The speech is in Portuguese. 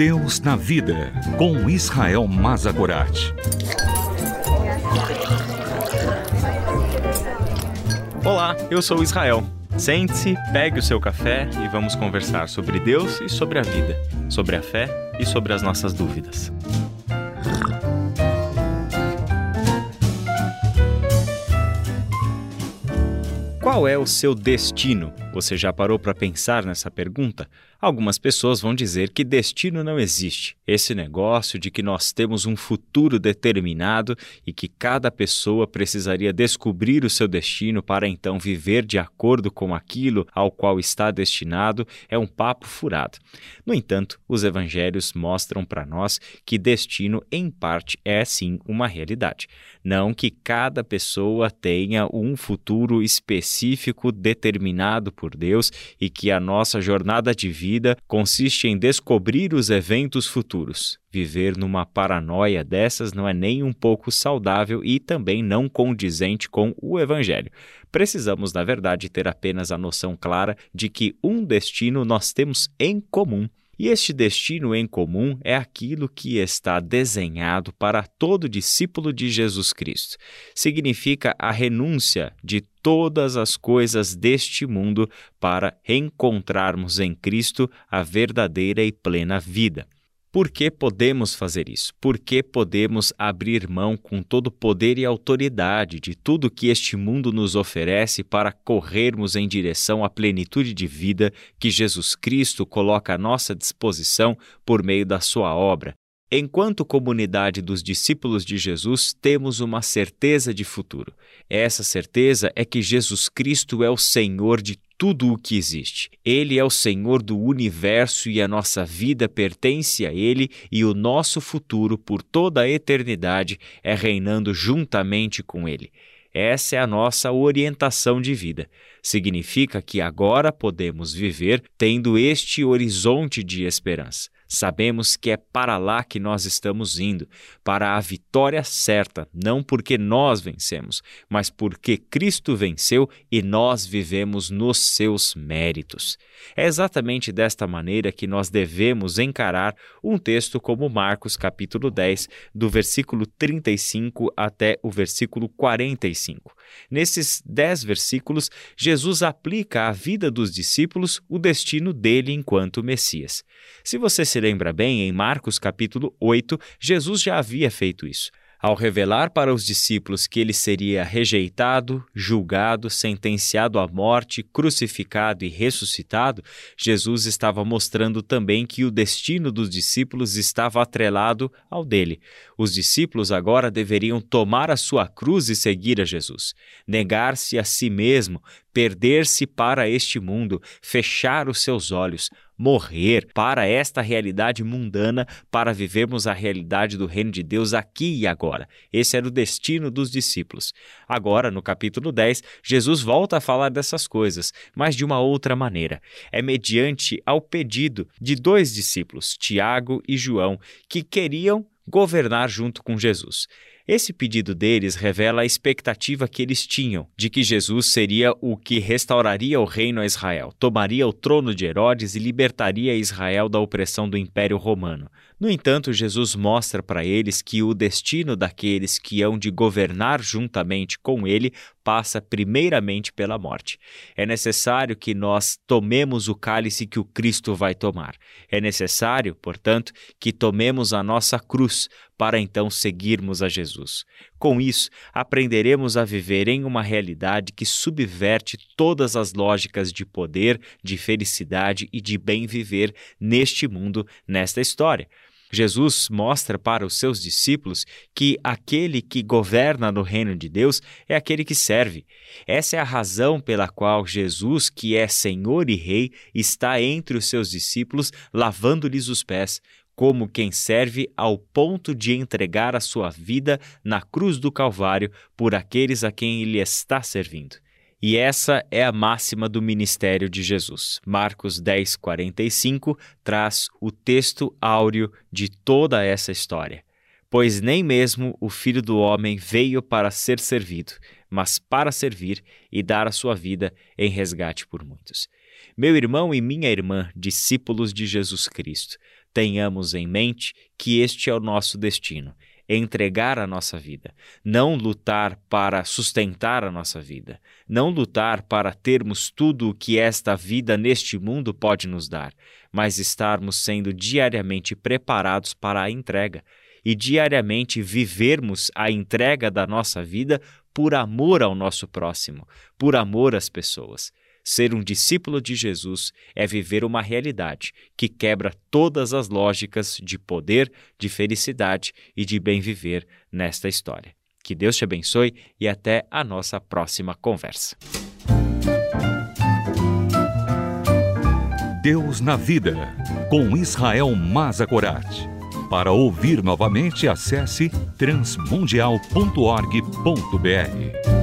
Deus na Vida, com Israel Mazagorat. Olá, eu sou Israel. Sente-se, pegue o seu café e vamos conversar sobre Deus e sobre a vida, sobre a fé e sobre as nossas dúvidas. Qual é o seu destino? Você já parou para pensar nessa pergunta? Algumas pessoas vão dizer que destino não existe. Esse negócio de que nós temos um futuro determinado e que cada pessoa precisaria descobrir o seu destino para então viver de acordo com aquilo ao qual está destinado é um papo furado. No entanto, os evangelhos mostram para nós que destino, em parte, é sim uma realidade. Não que cada pessoa tenha um futuro específico determinado por Deus e que a nossa jornada de vida consiste em descobrir os eventos futuros. Viver numa paranoia dessas não é nem um pouco saudável e também não condizente com o Evangelho. Precisamos, na verdade, ter apenas a noção clara de que um destino nós temos em comum e este destino em comum é aquilo que está desenhado para todo discípulo de Jesus Cristo. Significa a renúncia de todas as coisas deste mundo para encontrarmos em Cristo a verdadeira e plena vida. Por que podemos fazer isso? Por que podemos abrir mão com todo o poder e autoridade de tudo que este mundo nos oferece para corrermos em direção à plenitude de vida que Jesus Cristo coloca à nossa disposição por meio da sua obra? Enquanto comunidade dos discípulos de Jesus, temos uma certeza de futuro. Essa certeza é que Jesus Cristo é o Senhor de tudo o que existe. Ele é o Senhor do universo e a nossa vida pertence a Ele e o nosso futuro por toda a eternidade é reinando juntamente com Ele. Essa é a nossa orientação de vida. Significa que agora podemos viver tendo este horizonte de esperança. Sabemos que é para lá que nós estamos indo, para a vitória certa, não porque nós vencemos, mas porque Cristo venceu e nós vivemos nos seus méritos. É exatamente desta maneira que nós devemos encarar um texto como Marcos capítulo 10, do versículo 35 até o versículo 45. Nesses dez versículos, Jesus aplica à vida dos discípulos o destino dele enquanto Messias. Se você se lembra bem, em Marcos capítulo 8, Jesus já havia feito isso. Ao revelar para os discípulos que ele seria rejeitado, julgado, sentenciado à morte, crucificado e ressuscitado, Jesus estava mostrando também que o destino dos discípulos estava atrelado ao dele. Os discípulos agora deveriam tomar a sua cruz e seguir a Jesus, negar-se a si mesmo, perder-se para este mundo, fechar os seus olhos, morrer para esta realidade mundana, para vivermos a realidade do reino de Deus aqui e agora. Esse era o destino dos discípulos. Agora, no capítulo 10, Jesus volta a falar dessas coisas, mas de uma outra maneira. É mediante ao pedido de dois discípulos, Tiago e João, que queriam governar junto com Jesus. Esse pedido deles revela a expectativa que eles tinham de que Jesus seria o que restauraria o reino a Israel, tomaria o trono de Herodes e libertaria Israel da opressão do Império Romano. No entanto, Jesus mostra para eles que o destino daqueles que hão de governar juntamente com ele passa primeiramente pela morte. É necessário que nós tomemos o cálice que o Cristo vai tomar. É necessário, portanto, que tomemos a nossa cruz para então seguirmos a Jesus. Com isso, aprenderemos a viver em uma realidade que subverte todas as lógicas de poder, de felicidade e de bem viver neste mundo, nesta história. Jesus mostra para os seus discípulos que aquele que governa no reino de Deus é aquele que serve. Essa é a razão pela qual Jesus, que é Senhor e Rei, está entre os seus discípulos, lavando-lhes os pés, como quem serve ao ponto de entregar a sua vida na cruz do Calvário por aqueles a quem ele está servindo. E essa é a máxima do ministério de Jesus. Marcos 10, 45 traz o texto áureo de toda essa história. Pois nem mesmo o Filho do Homem veio para ser servido, mas para servir e dar a sua vida em resgate por muitos. Meu irmão e minha irmã, discípulos de Jesus Cristo, tenhamos em mente que este é o nosso destino entregar a nossa vida, não lutar para sustentar a nossa vida, não lutar para termos tudo o que esta vida neste mundo pode nos dar, mas estarmos sendo diariamente preparados para a entrega e diariamente vivermos a entrega da nossa vida por amor ao nosso próximo, por amor às pessoas. Ser um discípulo de Jesus é viver uma realidade que quebra todas as lógicas de poder, de felicidade e de bem viver nesta história. Que Deus te abençoe e até a nossa próxima conversa. Deus na Vida, com Israel Mazakorat. Para ouvir novamente, acesse transmundial.org.br.